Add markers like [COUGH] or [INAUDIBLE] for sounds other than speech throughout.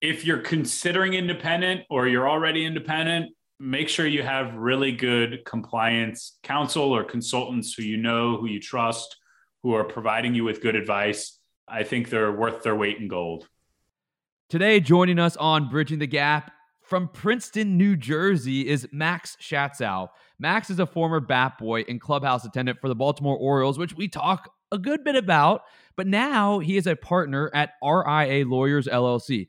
if you're considering independent or you're already independent, make sure you have really good compliance counsel or consultants who you know, who you trust, who are providing you with good advice. I think they're worth their weight in gold. Today, joining us on Bridging the Gap from Princeton, New Jersey, is Max Schatzow. Max is a former bat boy and clubhouse attendant for the Baltimore Orioles, which we talk a good bit about, but now he is a partner at RIA Lawyers LLC.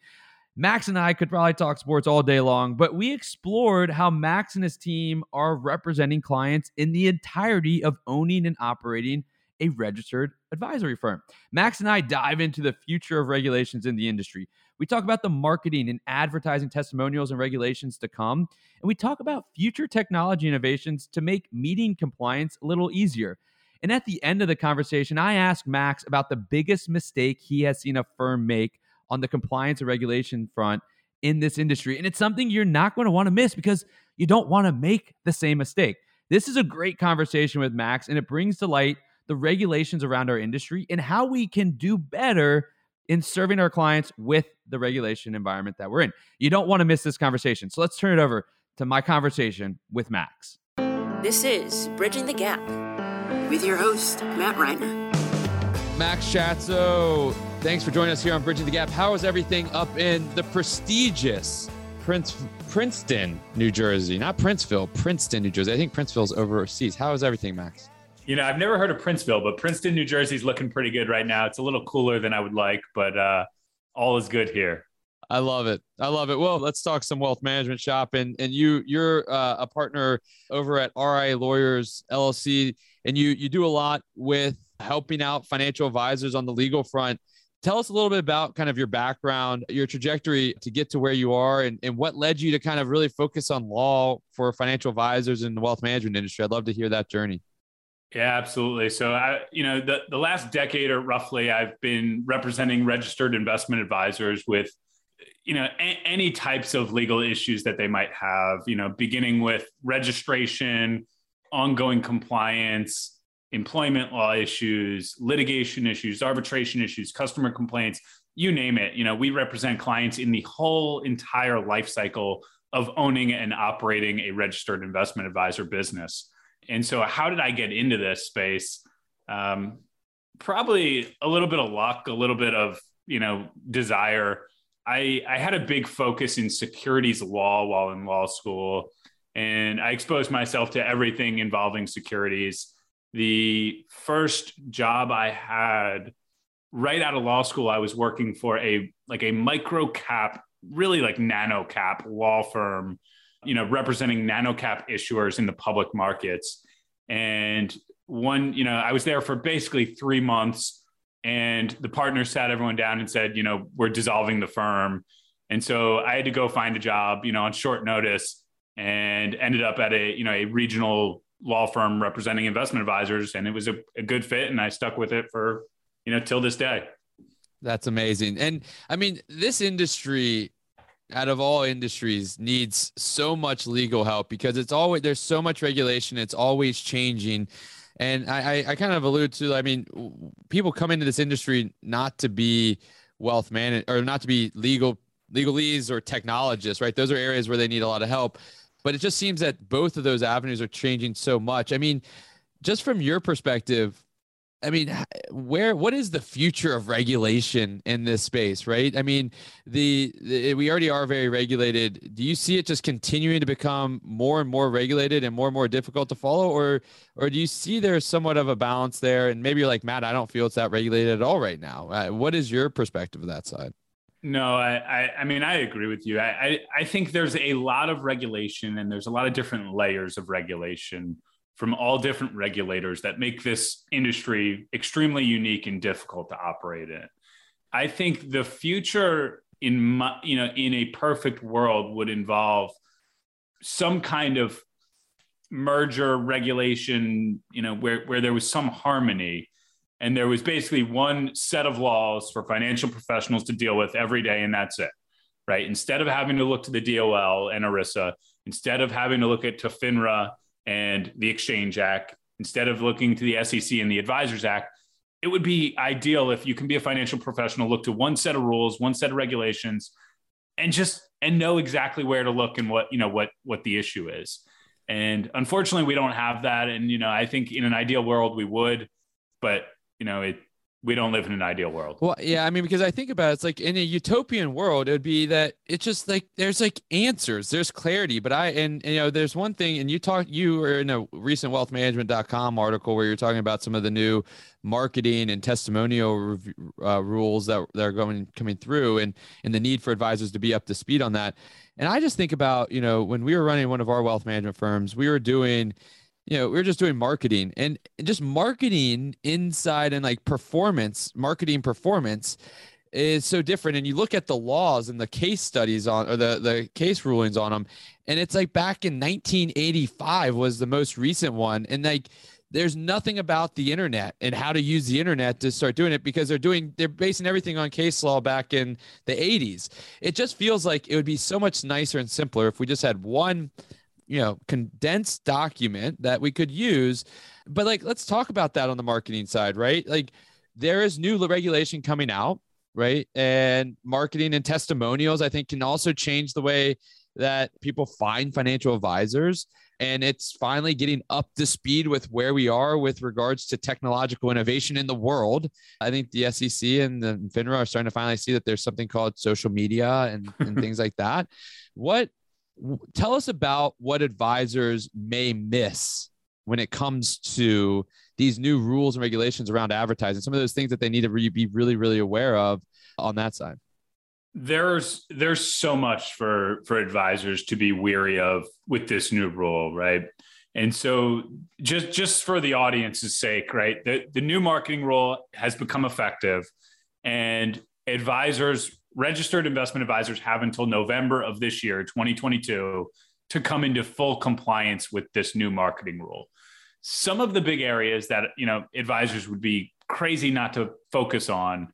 Max and I could probably talk sports all day long, but we explored how Max and his team are representing clients in the entirety of owning and operating a registered advisory firm. Max and I dive into the future of regulations in the industry. We talk about the marketing and advertising testimonials and regulations to come. And we talk about future technology innovations to make meeting compliance a little easier. And at the end of the conversation, I ask Max about the biggest mistake he has seen a firm make on the compliance and regulation front in this industry. And it's something you're not going to want to miss because you don't want to make the same mistake. This is a great conversation with Max, and it brings to light the regulations around our industry and how we can do better in serving our clients with the regulation environment that we're in. You don't want to miss this conversation. So let's turn it over to my conversation with Max. This is Bridging the Gap with your host, Matt Reiner. Max Schatzow, thanks for joining us here on Bridging the Gap. How is everything up in the prestigious Prince Princeton, New Jersey? Not Princeville, Princeton, New Jersey. I think Princeville's overseas. How is everything, Max? You know, I've never heard of Princeville, but Princeton, New Jersey is looking pretty good right now. It's a little cooler than I would like, but uh, all is good here. I love it. I love it. Well, let's talk some wealth management shop. And and you you're uh, a partner over at RIA Lawyers LLC, and you you do a lot with helping out financial advisors on the legal front. Tell us a little bit about kind of your background, your trajectory to get to where you are, and, and what led you to kind of really focus on law for financial advisors in the wealth management industry. I'd love to hear that journey. Yeah, absolutely. So I, you know, the, the last decade or roughly, I've been representing registered investment advisors with, you know, a- any types of legal issues that they might have, you know, beginning with registration, ongoing compliance, employment law issues, litigation issues, arbitration issues, customer complaints, you name it. You know, we represent clients in the whole entire life cycle of owning and operating a registered investment advisor business. And so, how did I get into this space? Um, probably a little bit of luck, a little bit of you know desire. I, I had a big focus in securities law while in law school, and I exposed myself to everything involving securities the first job I had right out of law school, I was working for a like a micro cap, really like nano cap law firm, you know, representing nano cap issuers in the public markets. And one, you know, I was there for basically three months. And the partner sat everyone down and said, you know, we're dissolving the firm. And so I had to go find a job, you know, on short notice and ended up at a, you know, a regional law firm representing investment advisors and it was a, a good fit and I stuck with it for, you know, till this day. That's amazing. And I mean, this industry out of all industries needs so much legal help because it's always there's so much regulation it's always changing and i i kind of allude to i mean people come into this industry not to be wealth man or not to be legal legalese or technologists right those are areas where they need a lot of help but it just seems that both of those avenues are changing so much. I mean, just from your perspective, I mean, where what is the future of regulation in this space, right? I mean, the, the, we already are very regulated. Do you see it just continuing to become more and more regulated and more and more difficult to follow, or or do you see there's somewhat of a balance there? And maybe you're like Matt, I don't feel it's that regulated at all right now. Uh, what is your perspective of that side? No, I, I, I, mean, I agree with you. I, I, I think there's a lot of regulation and there's a lot of different layers of regulation from all different regulators that make this industry extremely unique and difficult to operate in. I think the future in my, you know, in a perfect world would involve some kind of merger regulation, you know, where, where there was some harmony and there was basically one set of laws for financial professionals to deal with every day, and that's it. Right. Instead of having to look to the DOL and ERISA, instead of having to look at to FINRA and the Exchange Act, instead of looking to the SEC and the Advisors Act, it would be ideal if you can be a financial professional, look to one set of rules, one set of regulations, and just and know exactly where to look and what you know what what the issue is. And unfortunately, we don't have that. And you know, I think in an ideal world we would, but you know, it we don't live in an ideal world. Well, yeah, I mean, because I think about it, it's like in a utopian world, it would be that it's just like there's like answers, there's clarity. But I and, and you know, there's one thing, and you talk, you were in a recent wealthmanagement.com article where you're talking about some of the new marketing and testimonial uh, rules that, that are going coming through, and and the need for advisors to be up to speed on that. And I just think about, you know, when we were running one of our wealth management firms, we were doing you know, we were just doing marketing and just marketing inside and like performance, marketing performance is so different. And you look at the laws and the case studies on or the, the case rulings on them. And it's like back in 1985 was the most recent one. And like there's nothing about the internet and how to use the internet to start doing it because they're doing they're basing everything on case law back in the 80s. It just feels like it would be so much nicer and simpler if we just had one you know condensed document that we could use but like let's talk about that on the marketing side right like there is new regulation coming out right and marketing and testimonials i think can also change the way that people find financial advisors and it's finally getting up to speed with where we are with regards to technological innovation in the world. I think the SEC and the FINRA are starting to finally see that there's something called social media and, and [LAUGHS] things like that. What tell us about what advisors may miss when it comes to these new rules and regulations around advertising some of those things that they need to re- be really really aware of on that side. There's there's so much for for advisors to be weary of with this new rule right? And so just just for the audience's sake right the, the new marketing rule has become effective and advisors registered investment advisors have until November of this year, 2022, to come into full compliance with this new marketing rule. Some of the big areas that you know advisors would be crazy not to focus on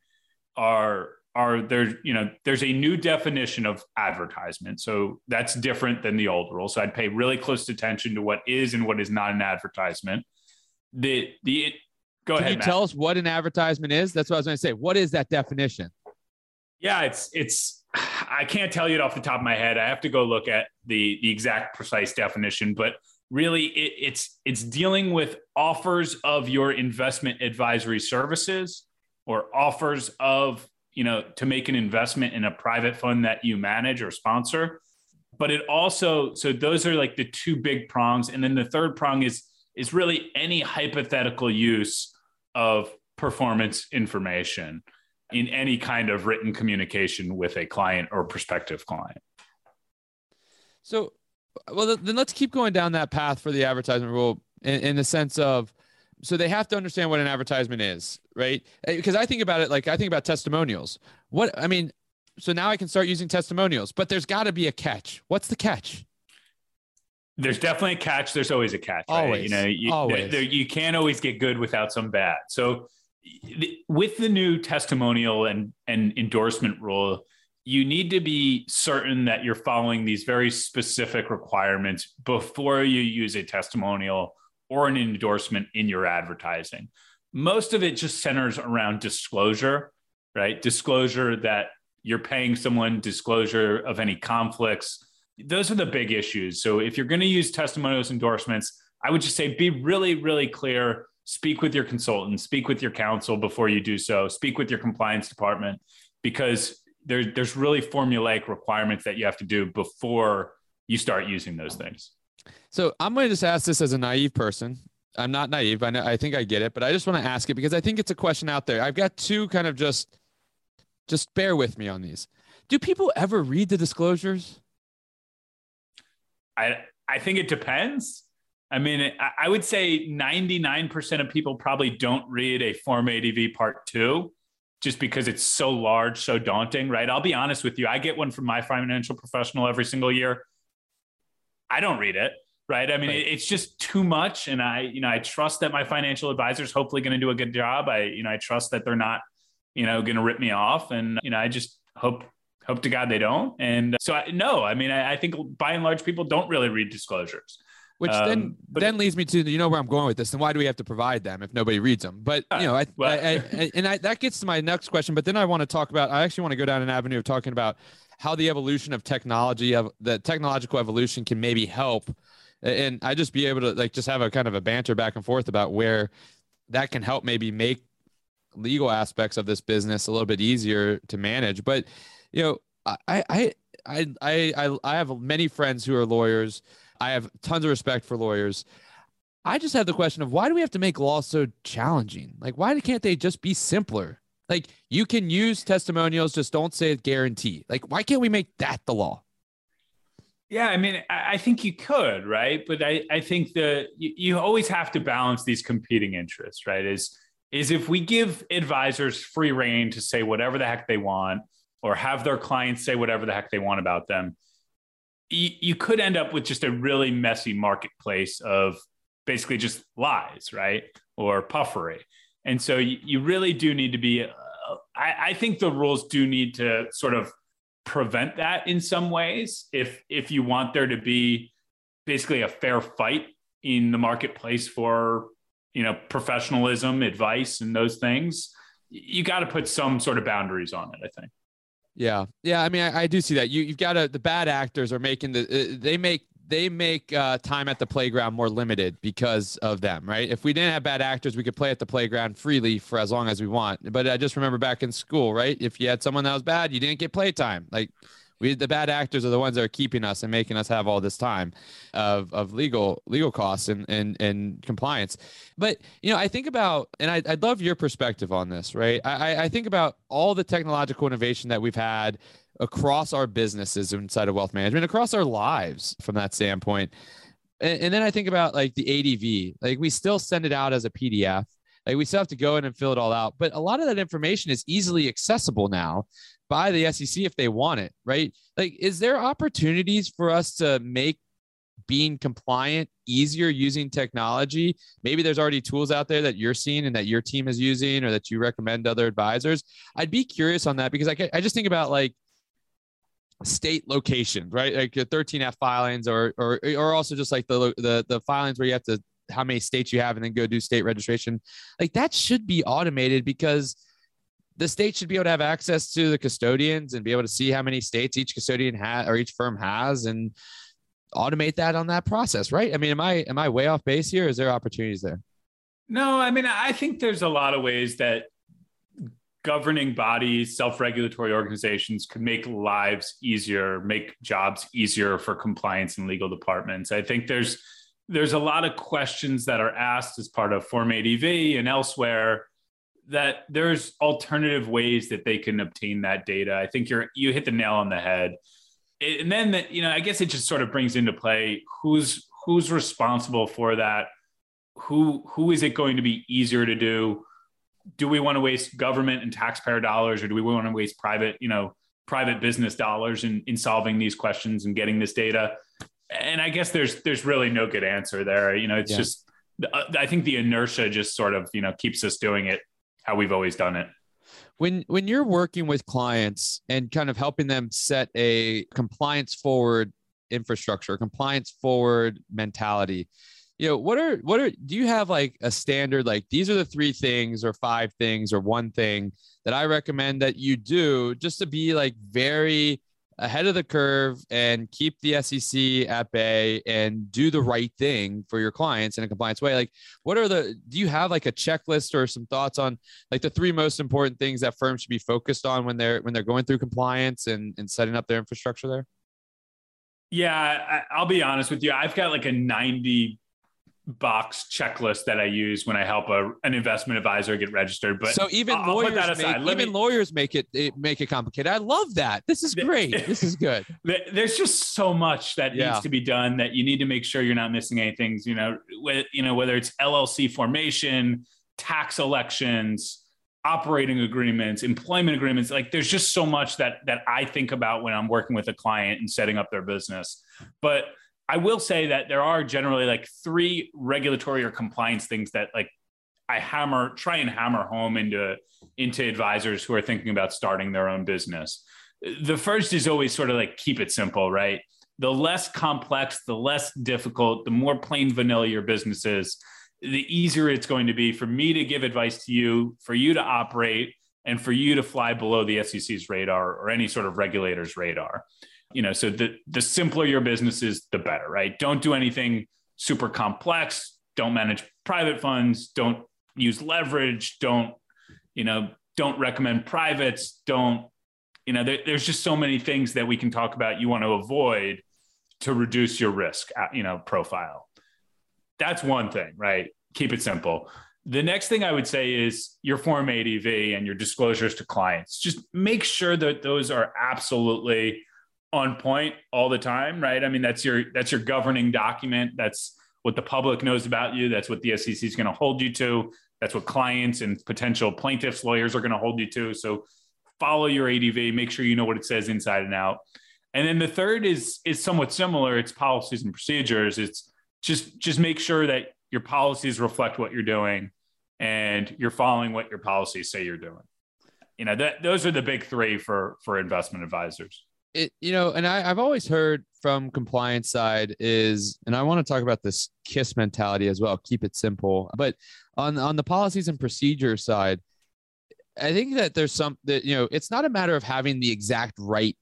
are are there you know there's a new definition of advertisement. So that's different than the old rule. So i'd pay really close attention to what is and what is not an advertisement. The the go Can ahead you Matt. tell us what an advertisement is? That's what i was going to say. What is that definition yeah, it's it's [SIGHS] I can't tell you it off the top of my head. I have to go look at the the exact precise definition, but really it, it's it's dealing with offers of your investment advisory services or offers of you know to make an investment in a private fund that you manage or sponsor. But it also so those are like the two big prongs. And then the third prong is is really any hypothetical use of performance information in any kind of written communication with a client or prospective client. So, well, then let's keep going down that path for the advertisement rule in, in the sense of, so they have to understand what an advertisement is, right? Eh, because I think about it like I think about testimonials. What I mean, so now I can start using testimonials, but there's got to be a catch. What's the catch? There's definitely a catch. There's always a catch. Right? Always. You know, you, always. You can't always get good without some bad. So with the new testimonial and, and endorsement rule, you need to be certain that you're following these very specific requirements before you use a testimonial or an endorsement in your advertising. Most of it just centers around disclosure, right? Disclosure that you're paying someone, disclosure of any conflicts. Those are the big issues. So if you're going to use testimonials, endorsements, I would just say be really, really clear speak with your consultant, speak with your counsel before you do so, speak with your compliance department, because there, there's really formulaic requirements that you have to do before you start using those things. So I'm going to just ask this as a naive person. I'm not naive. I know, I think I get it, but I just want to ask it because I think it's a question out there. I've got two kind of just, just bear with me on these. Do people ever read the disclosures? I I think it depends. I mean, I would say 99% of people probably don't read a Form ADV Part 2 just because it's so large, so daunting, right? I'll be honest with you. I get one from my financial professional every single year. I don't read it, right? I mean, right. it's just too much. And I, you know, I trust that my financial advisor is hopefully going to do a good job. I, you know, I trust that they're not, you know, going to rip me off. And, you know, I just hope hope to God they don't. And so, I, no, I mean, I, I, think by and large, people don't really read disclosures. Which um, then but, then leads me to you know where I'm going with this, and why do we have to provide them if nobody reads them? But you know, I, well, I, [LAUGHS] I, and I, that gets to my next question. But then I want to talk about. I actually want to go down an avenue of talking about how the evolution of technology of the technological evolution can maybe help and I just be able to like just have a kind of a banter back and forth about where that can help maybe make legal aspects of this business a little bit easier to manage. But you know, I I I I I have many friends who are lawyers. I have tons of respect for lawyers. I just have the question of why do we have to make law so challenging? Like, why can't they just be simpler? Like, you can use testimonials, just don't say guarantee. Like, why can't we make that the law? Yeah, I mean, I think you could, right? But I, I think the you, you always have to balance these competing interests, right? Is is if we give advisors free rein to say whatever the heck they want or have their clients say whatever the heck they want about them, you, you could end up with just a really messy marketplace of basically just lies, right? Or puffery. And so you, you really do need to be, uh, I, I think the rules do need to sort of prevent that in some ways if if you want there to be basically a fair fight in the marketplace for you know professionalism advice and those things you got to put some sort of boundaries on it i think yeah yeah i mean i, I do see that you you've got to the bad actors are making the uh, they make they make uh, time at the playground more limited because of them, right? If we didn't have bad actors, we could play at the playground freely for as long as we want. But I just remember back in school, right? If you had someone that was bad, you didn't get playtime. Like we, the bad actors are the ones that are keeping us and making us have all this time of, of legal legal costs and, and and compliance. But you know, I think about, and I, I'd love your perspective on this, right? I, I think about all the technological innovation that we've had across our businesses inside of wealth management, across our lives from that standpoint. And, and, then I think about like the ADV, like we still send it out as a PDF. Like we still have to go in and fill it all out. But a lot of that information is easily accessible now by the SEC if they want it, right? Like, is there opportunities for us to make being compliant easier using technology? Maybe there's already tools out there that you're seeing and that your team is using or that you recommend other advisors. I'd be curious on that because I, I just think about like state locations, right? Like your 13F filings, or or or also just like the the the filings where you have to how many states you have and then go do state registration. Like that should be automated because the state should be able to have access to the custodians and be able to see how many states each custodian has or each firm has and automate that on that process, right? I mean, am I am I way off base here? Is there opportunities there? No, I mean, I think there's a lot of ways that governing bodies, self regulatory organizations could make lives easier, make jobs easier for compliance and legal departments. I think there's there's a lot of questions that are asked as part of Form ADV and elsewhere that there's alternative ways that they can obtain that data. I think you're you hit the nail on the head. And then the, you know, I guess it just sort of brings into play who's who's responsible for that. Who who is it going to be easier to do? do we want to waste government and taxpayer dollars or do we want to waste private, you know, private business dollars in, in solving these questions and getting this data? And I guess there's there's really no good answer there. You know, it's yeah. just uh, I think the inertia just sort of, you know, keeps us doing it how we've always done it. When when you're working with clients and kind of helping them set a compliance forward infrastructure, compliance forward mentality, you know what are what are do you have like a standard like these are the three things or five things or one thing that i recommend that you do just to be like very ahead of the curve and keep the sec at bay and do the mm-hmm. right thing for your clients in a compliance way. Like what are the do you have like a checklist or some thoughts on like the three most important things that firms should be focused on when they're when they're going through compliance and, and setting up their infrastructure there? Yeah i'll be honest with you. I've got like a 90 box checklist that I use when I help a, an investment advisor get registered. But so even I'll, lawyers, I'll make, even me, lawyers make it, it, make it complicated. I love that. This is great. [LAUGHS] this is good. There's just so much that yeah. needs to be done that you need to make sure you're not missing anything. You know, you know whether it's LLC formation, tax elections, operating agreements, employment agreements. Like there's just so much that that I think about when I'm working with a client and setting up their business. But I will say that there are generally like three regulatory or compliance things that like I hammer try and hammer home into into advisors who are thinking about starting their own business. The first is always sort of like keep it simple, right? The less complex, the less difficult, the more plain vanilla your business is, the easier it's going to be for me to give advice to you, for you to operate, and for you to fly below the SEC's radar or any sort of regulator's radar. You know, so the the simpler your business is, the better, right? Don't do anything super complex. Don't manage private funds. Don't use leverage. Don't, you know, don't recommend privates. Don't, you know, there, there's just so many things that we can talk about you want to avoid to reduce your risk, uh, you know, profile. That's one thing, right? Keep it simple. The next thing I would say is your Form ADV and your disclosures to clients. Just make sure that those are absolutely on point all the time, right? I mean, that's your that's your governing document. That's what the public knows about you. That's what the SEC is going to hold you to. That's what clients and potential plaintiffs lawyers are going to hold you to. So follow your ADV, make sure you know what it says inside and out. And then the third is is somewhat similar. It's policies and procedures. It's just just make sure that your policies reflect what you're doing and you're following what your policies say you're doing. You know, that those are the big three for for investment advisors. It, you know, and I, I've always heard from compliance side is, and I want to talk about this KISS mentality as well. Keep it simple. But on on the policies and procedure side, I think that there's some that you know, it's not a matter of having the exact right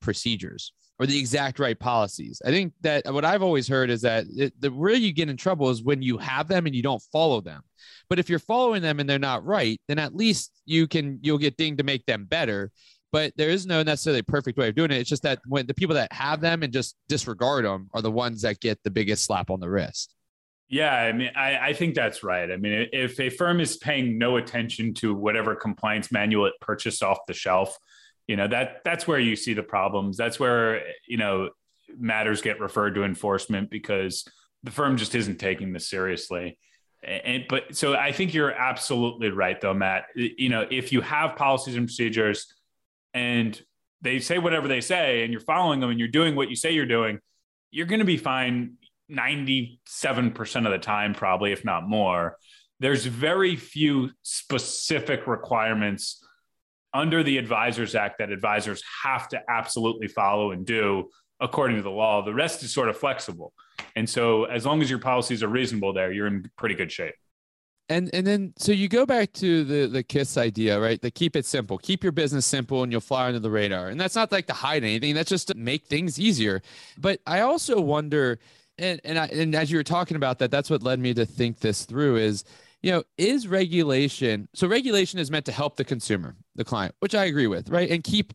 procedures or the exact right policies. I think that what I've always heard is that it, the where you get in trouble is when you have them and you don't follow them. But if you're following them and they're not right, then at least you can you'll get dinged to make them better. But there is no necessarily perfect way of doing it. It's just that when the people that have them and just disregard them are the ones that get the biggest slap on the wrist. Yeah, I mean, I, I think that's right. I mean, if a firm is paying no attention to whatever compliance manual it purchased off the shelf, you know that that's where you see the problems that's where you know matters get referred to enforcement because the firm just isn't taking this seriously and but so i think you're absolutely right though matt you know if you have policies and procedures and they say whatever they say and you're following them and you're doing what you say you're doing you're going to be fine 97% of the time probably if not more there's very few specific requirements under the Advisors Act that advisors have to absolutely follow and do according to the law. The rest is sort of flexible. And so as long as your policies are reasonable there, you're in pretty good shape. And and then so you go back to the the kiss idea, right? The keep it simple. Keep your business simple and you'll fly under the radar. And that's not like to hide anything. That's just to make things easier. But I also wonder and and I and as you were talking about that, that's what led me to think this through is you know, is regulation so regulation is meant to help the consumer, the client, which I agree with, right? And keep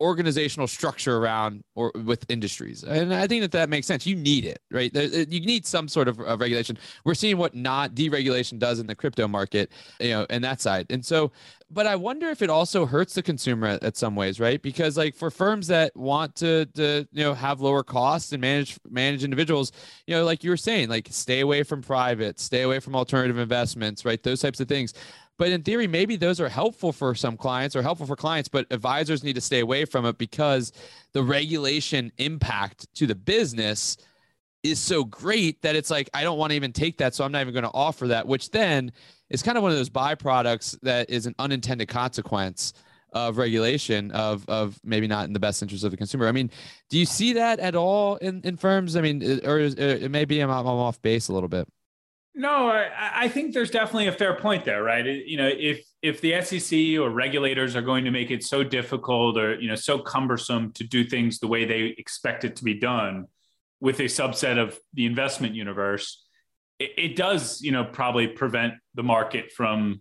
organizational structure around or with industries and i think that that makes sense you need it right you need some sort of, regulation we're seeing what not deregulation does in the crypto market you know and that side and so but I wonder if it also hurts the consumer at, at, some ways, right? Because like for firms that want to, to you know have lower costs and manage manage individuals, you know, like you were saying, like stay away from private, stay away from alternative investments, right? Those types of things. But in theory, maybe those are helpful for some clients or helpful for clients, but advisors need to stay away from it because the regulation impact to the business is so great that it's like I don't want to even take that, so I'm not even going to offer that. Which then is kind of one of those byproducts that is an unintended consequence of regulation of of maybe not in the best interest of the consumer. I mean, do you see that at all in, in firms? I mean, uh, or is, it maybe I'm, I'm off base a little bit. No, I, I think there's definitely a fair point there, right? You know, if if the SEC or regulators are going to make it so difficult or you know so cumbersome to do things the way they expect it to be done with a subset of the investment universe, it, it does you know probably prevent the market from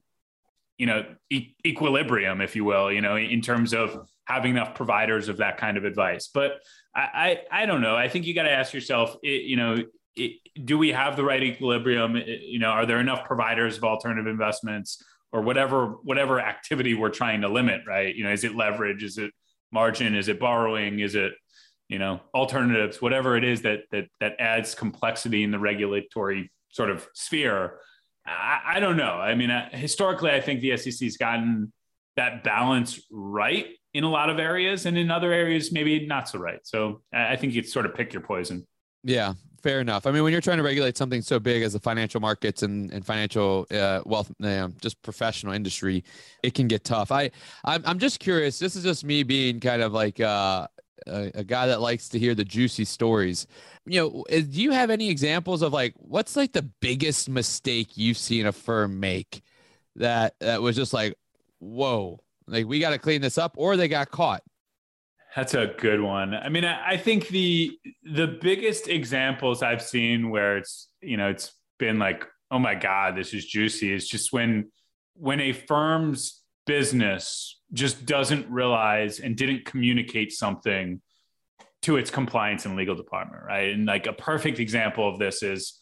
you know e- equilibrium, if you will, you know, in terms of having enough providers of that kind of advice. But I I, I don't know. I think you got to ask yourself, you know do we have the right equilibrium? You know, are there enough providers of alternative investments or whatever whatever activity we're trying to limit? Right? You know, is it leverage? Is it margin? Is it borrowing? Is it you know alternatives? Whatever it is that that that adds complexity in the regulatory sort of sphere. I, I don't know. I mean, uh, historically, I think the SEC's gotten that balance right in a lot of areas, and in other areas, maybe not so right. So I think you sort of pick your poison. Yeah, fair enough. I mean, when you're trying to regulate something so big as the financial markets and, and financial uh, wealth, uh, just professional industry, it can get tough. I, I'm, I'm just curious. This is just me being kind of like uh, a, a guy that likes to hear the juicy stories. You know, do you have any examples of like what's like the biggest mistake you've seen a firm make that that was just like, whoa, Like we got to clean this up, or they got caught. That's a good one. I mean, I think the the biggest examples I've seen where it's you know it's been like, oh my god, this is juicy, is just when when a firm's business just doesn't realize and didn't communicate something to its compliance and legal department, right? And like a perfect example of this is,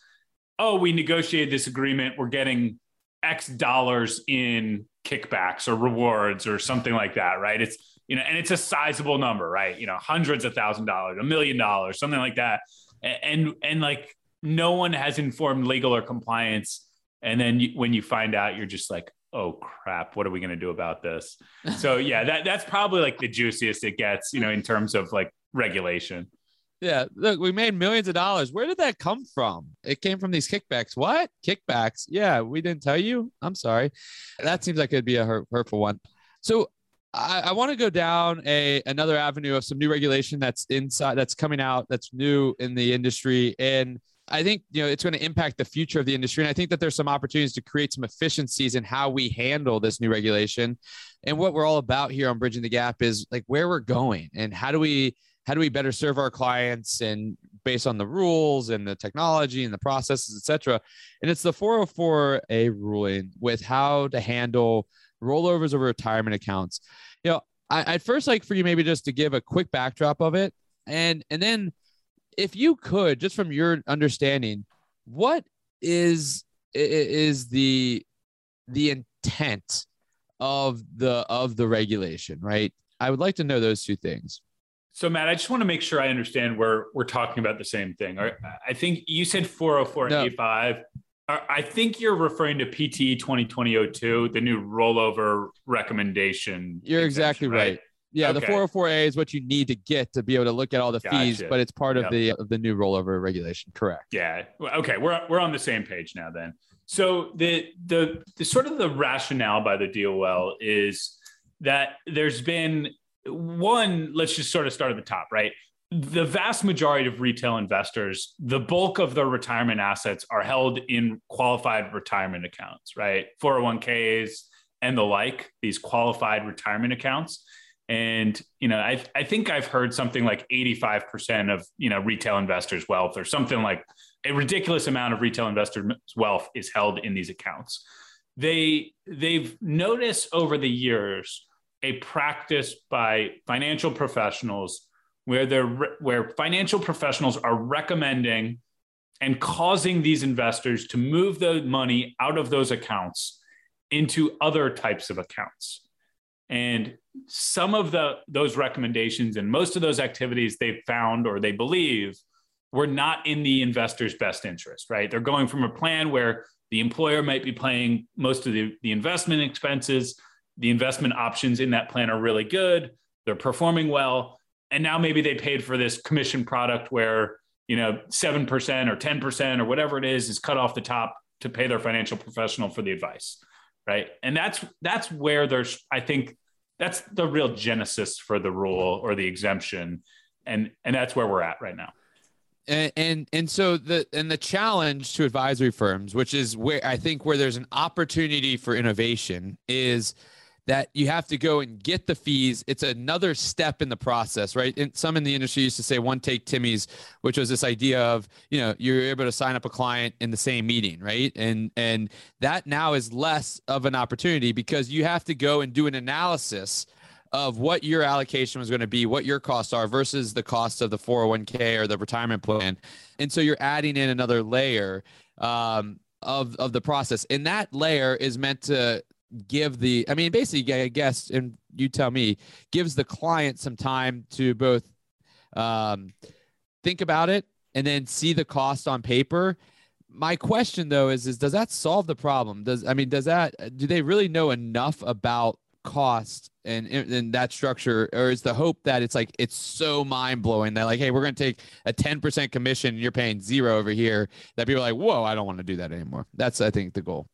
oh, we negotiated this agreement, we're getting X dollars in kickbacks or rewards or something like that, right? It's you know, and it's a sizable number, right? You know, hundreds of thousand dollars, a million dollars, something like that. And, and and like no one has informed legal or compliance. And then you, when you find out, you're just like, oh crap, what are we going to do about this? [LAUGHS] so yeah, that that's probably like the juiciest it gets, you know, in terms of like regulation. Yeah, look, we made millions of dollars. Where did that come from? It came from these kickbacks. What kickbacks? Yeah, we didn't tell you. I'm sorry. That seems like it'd be a hurt, hurtful one. So I, I want to go down a another avenue of some new regulation that's inside that's coming out that's new in the industry and I think you know it's going to impact the future of the industry, and I think that there's some opportunities to create some efficiencies in how we handle this new regulation. And what we're all about here on Bridging the Gap is like where we're going and how do we how do we better serve our clients and based on the rules and the technology and the processes, et cetera. And it's the 404A ruling with how to handle rollovers of retirement accounts. You know, I, would first like for you maybe just to give a quick backdrop of it, and and then if you could, just from your understanding, what is is the the intent of the of the regulation, right? I would like to know those two things. So, Matt, I just want to make sure I understand where we're talking about the same thing. I think you said 404A5. Uh, I think you're referring to PTE 2020-02, the new rollover recommendation. You're exactly right. right. Yeah, okay. the 404A is what you need to get to be able to look at all the gotcha. fees, but it's part yep. of the of the new rollover regulation. Correct. Yeah. Okay, we're we're on the same page now then. So the the, the sort of the rationale by the DOL is that there's been one. Let's just sort of start at the top, right? The vast majority of retail investors, the bulk of their retirement assets are held in qualified retirement accounts, right? 401ks and the like, these qualified retirement accounts. And, you know, I, I think I've heard something like 85% of, you know, retail investors' wealth or something like a ridiculous amount of retail investors' wealth is held in these accounts. They, they've noticed over the years a practice by financial professionals where they're where financial professionals are recommending and causing these investors to move the money out of those accounts into other types of accounts. And some of the those recommendations and most of those activities they've found or they believe were not in the investor's best interest, right? They're going from a plan where the employer might be paying most of the, the investment expenses. The investment options in that plan are really good. They're performing well and now maybe they paid for this commission product where you know 7% or 10% or whatever it is is cut off the top to pay their financial professional for the advice right? And that's that's where there's i think that's the real genesis for the rule or the exemption. And and that's where we're at right now. And, and and so the and the challenge to advisory firms which is where i think where there's an opportunity for innovation is that you have to go and get the fees. It's another step in the process, right? And some in the industry used to say one take Timmy's, which was this idea of, you know, you're able to sign up a client in the same meeting, right? And and that now is less of an opportunity because you have to go and do an analysis of what your allocation was going to be, what your costs are versus the cost of the 401k or the retirement plan. And so you're adding in another layer um, of, of the process. And that layer is meant to give the i mean basically i guess and you tell me gives the client some time to both um, think about it and then see the cost on paper. My question though is is does that solve the problem? Does i mean does that do they really know enough about cost and and that structure or is the hope that it's like it's so mind-blowing that like hey we're to take a 10% commission and you're paying zero over here that people are like whoa i don't want to do that anymore. That's i think the goal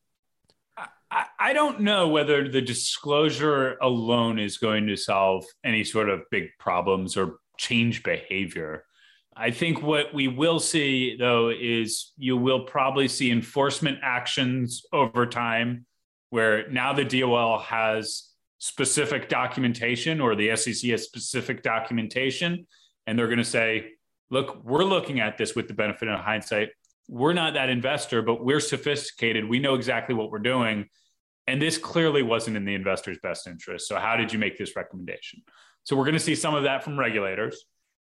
I, don't know whether the disclosure alone is going to solve any sort of big problems or change behavior. I think what we will see, though, is you will probably see enforcement actions over time where now the DOL has specific documentation or the SEC has specific documentation, and they're going to say, look, we're looking at this with the benefit of hindsight. We're not that investor, but we're sophisticated. We know exactly what we're doing. And this clearly wasn't in the investor's best interest. So, how did you make this recommendation? So, we're going to see some of that from regulators.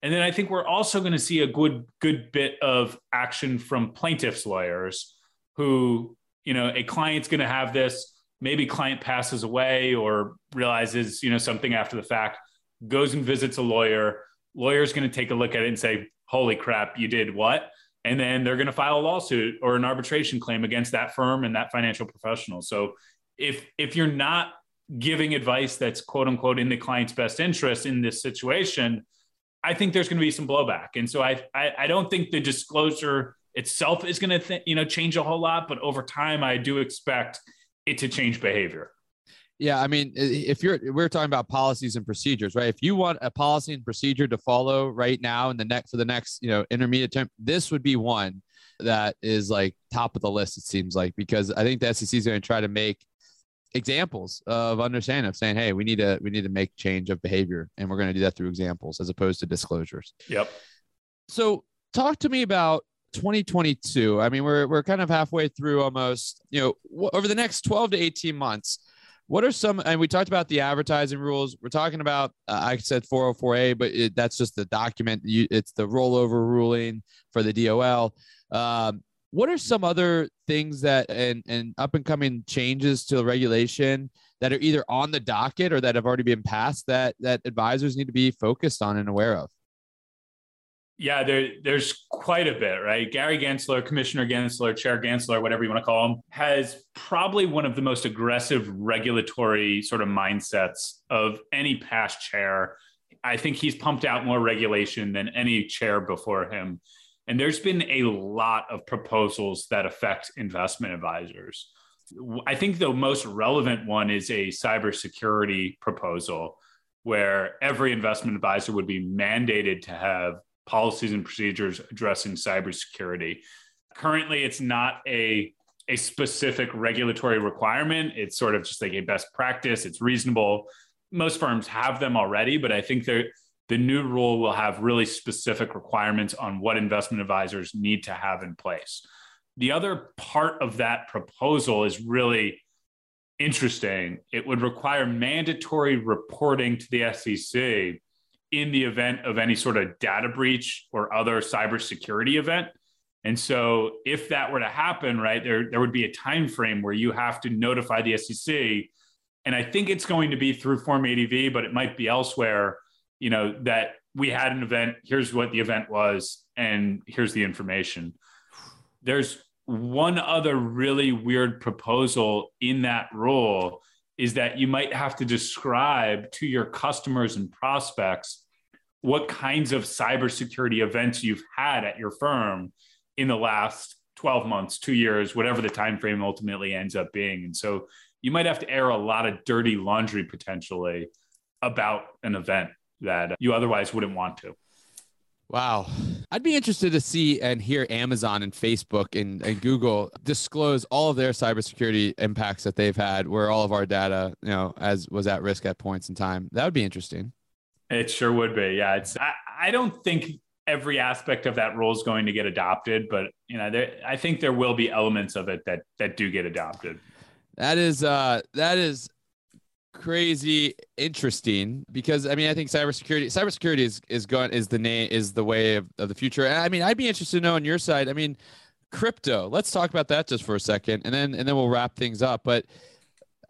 And then I think we're also going to see a good good bit of action from plaintiffs' lawyers who, you know, a client's going to have this, maybe client passes away or realizes, you know, something after the fact, goes and visits a lawyer, lawyer's going to take a look at it and say, "Holy crap, you did what?" And then they're going to file a lawsuit or an arbitration claim against that firm and that financial professional. So if if you're not giving advice that's quote unquote in the client's best interest in this situation, I think there's going to be some blowback. And so I, I, I don't think the disclosure itself is going to, th- you know, change a whole lot, but over time, I do expect it to change behavior. Yeah, I mean, if you're we're talking about policies and procedures, right? If you want a policy and procedure to follow right now in the next for the next, you know, intermediate term, this would be one that is like top of the list. It seems like because I think the SEC is going to try to make examples of understanding of saying, hey, we need to we need to make change of behavior, and we're going to do that through examples as opposed to disclosures. Yep. So talk to me about 2022. I mean, we're we're kind of halfway through almost. You know, over the next 12 to 18 months. What are some, and we talked about the advertising rules. We're talking about, uh, I said 404A, but it, that's just the document. You, it's the rollover ruling for the DOL. Um, what are some other things that and, and up and coming changes to the regulation that are either on the docket or that have already been passed that that advisors need to be focused on and aware of? Yeah, there, there's quite a bit, right? Gary Gensler, Commissioner Gensler, Chair Gensler, whatever you want to call him, has probably one of the most aggressive regulatory sort of mindsets of any past chair. I think he's pumped out more regulation than any chair before him. And there's been a lot of proposals that affect investment advisors. I think the most relevant one is a cybersecurity proposal where every investment advisor would be mandated to have policies and procedures addressing cybersecurity. Currently, it's not a, a specific regulatory requirement. It's sort of just like a best practice. It's reasonable. Most firms have them already, but I think they're the new rule will have really specific requirements on what investment advisors need to have in place. The other part of that proposal is really interesting. It would require mandatory reporting to the SEC in the event of any sort of data breach or other cybersecurity event. And so if that were to happen, right, there, there would be a time frame where you have to notify the SEC. And I think it's going to be through Form ADV, but it might be elsewhere you know, that we had an event, here's what the event was, and here's the information. There's one other really weird proposal in that rule is that you might have to describe to your customers and prospects what kinds of cybersecurity events you've had at your firm in the last 12 months, two years, whatever the time frame ultimately ends up being. And so you might have to air a lot of dirty laundry potentially about an event that you otherwise wouldn't want to. Wow. I'd be interested to see and hear Amazon and Facebook and, and Google disclose all of their cybersecurity impacts that they've had where all of our data, you know, as was at risk at points in time. That would be interesting. It sure would be. Yeah. It's I, I don't think every aspect of that rule is going to get adopted, but you know, there, I think there will be elements of it that that do get adopted. That is uh that is crazy interesting because I mean I think cybersecurity cybersecurity is is going is the name is the way of, of the future. I mean I'd be interested to know on your side. I mean crypto. Let's talk about that just for a second and then and then we'll wrap things up. But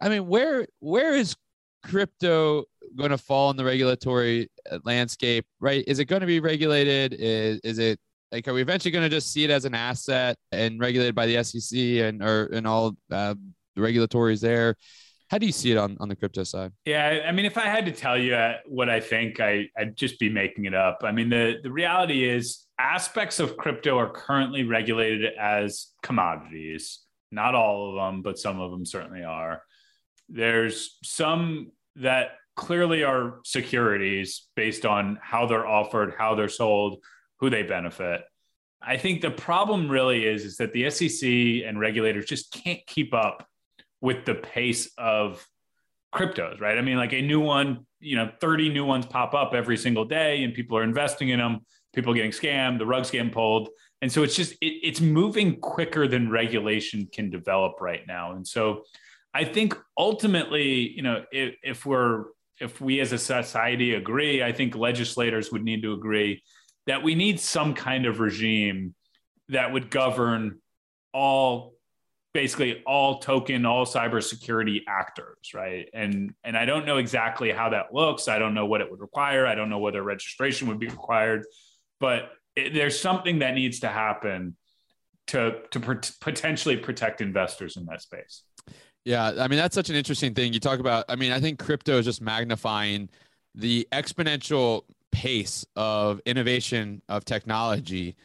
I mean where where is crypto going to fall in the regulatory uh, landscape, right? Is it going to be regulated? Is is it like are we eventually going to just see it as an asset and regulated by the SEC and or and all uh, the regulatories there? How do you see it on, on the crypto side? Yeah, I mean, if I had to tell you uh, what I think, I, I'd just be making it up. I mean, the, the reality is aspects of crypto are currently regulated as commodities. Not all of them, but some of them certainly are. There's some that clearly are securities based on how they're offered, how they're sold, who they benefit. I think the problem really is, is that the SEC and regulators just can't keep up with the pace of cryptos, right? I mean, like a new one, you know, 30 new ones pop up every single day and people are investing in them, people getting scammed, the rug's getting pulled. And so it's just, it, it's moving quicker than regulation can develop right now. And so I think ultimately, you know, if, if we're, if we as a society agree, I think legislators would need to agree that we need some kind of regime that would govern all basically all token all cybersecurity actors right? And and i don't know exactly how that looks. I don't know what it would require. I don't know whether registration would be required. But it, there's something that needs to happen to to potentially protect investors in that space. Yeah i mean that's such an interesting thing. You talk about i mean i think crypto is just magnifying the exponential pace of innovation of technology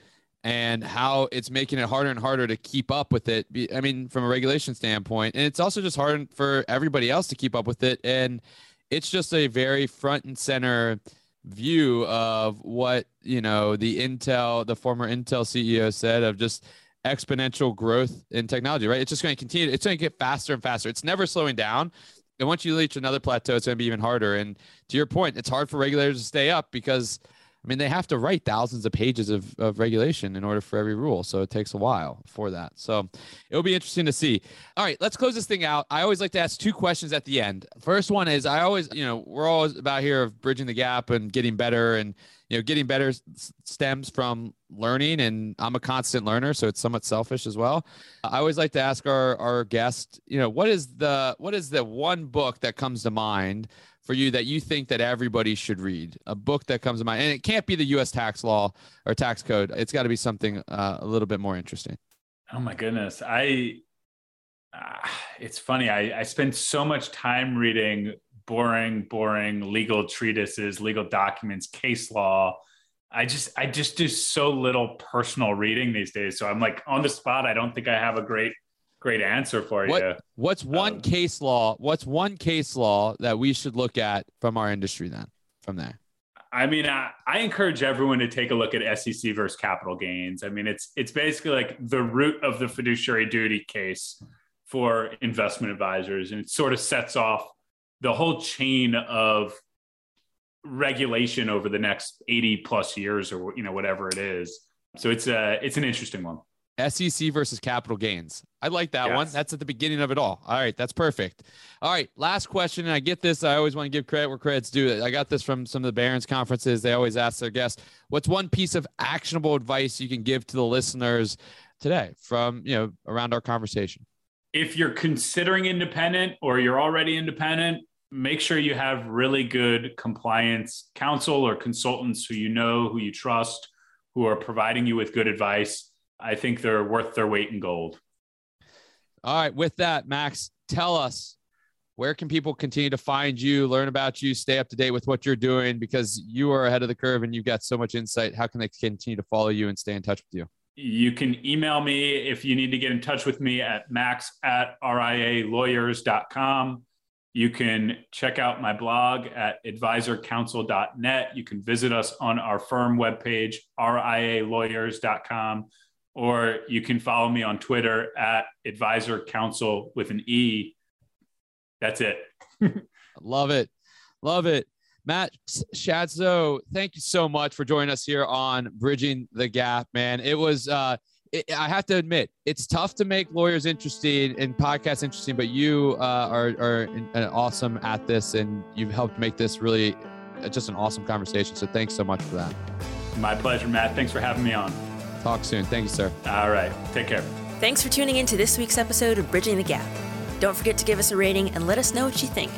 and how it's making it harder and harder to keep up with it. I mean, from a regulation standpoint, and it's also just hard for everybody else to keep up with it. And it's just a very front and center view of what you know the Intel, the former Intel CEO said of just exponential growth in technology. Right? It's just going to continue. It's going to get faster and faster. It's never slowing down. And once you reach another plateau, it's going to be even harder. And to your point, it's hard for regulators to stay up because mean, they have to write thousands of pages of, of regulation in order for every rule. So it takes a while for that. So it'll be interesting to see. All right, let's close this thing out. I always like to ask two questions at the end. First one is I always, you know, we're always about here of bridging the gap and getting better and, you know, getting better stems from learning. And I'm a constant learner, so it's somewhat selfish as well. I always like to ask our, our guest, you know, what is the, what is the one book that comes to mind for you that you think that everybody should read? A book that comes to mind, and it can't be the U.S. tax law or tax code. It's got to be something uh, a little bit more interesting. Oh my goodness, I. Uh, it's funny. I, I spend so much time reading boring, boring legal treatises, legal documents, case law. I just I just do so little personal reading these days. So I'm like on the spot. I don't think I have a great great answer for what, you. What's one um, case law? What's one case law that we should look at from our industry then? From there. I mean, I, I, encourage everyone to take a look at SEC versus capital gains. I mean, it's it's basically like the root of the fiduciary duty case for investment advisors, and it sort of sets off the whole chain of regulation over the next 80 plus years or you know whatever it is so it's a it's an interesting one SEC versus capital gains. I like that yes. one. That's at the beginning of it all. All right, that's perfect. All right, last question. And I get this. I always want to give credit where credit's due. I got this from some of the Barron's conferences. They always ask their guests, "What's one piece of actionable advice you can give to the listeners today from you know around our conversation?" If you're considering independent or you're already independent, make sure you have really good compliance counsel or consultants who you know, who you trust, who are providing you with good advice I think they're worth their weight in gold. All right. With that, Max, tell us where can people continue to find you, learn about you, stay up to date with what you're doing because you are ahead of the curve and you've got so much insight. How can they continue to follow you and stay in touch with you? You can email me if you need to get in touch with me at max at rialawyers.com. You can check out my blog at advisorcounsel.net. You can visit us on our firm webpage, rialawyers.com or you can follow me on Twitter at advisor counsel with an E. That's it. [LAUGHS] Love it. Love it. Max Schatzow, thank you so much for joining us here on Bridging the Gap, man. It was, uh, it, I have to admit, it's tough to make lawyers interesting and podcasts interesting, but you uh, are, are awesome at this and you've helped make this really uh, just an awesome conversation. So thanks so much for that. My pleasure, Matt. Thanks for having me on. Talk soon. Thank you, sir. All right. Take care. Thanks for tuning in to this week's episode of Bridging the Gap. Don't forget to give us a rating and let us know what you think.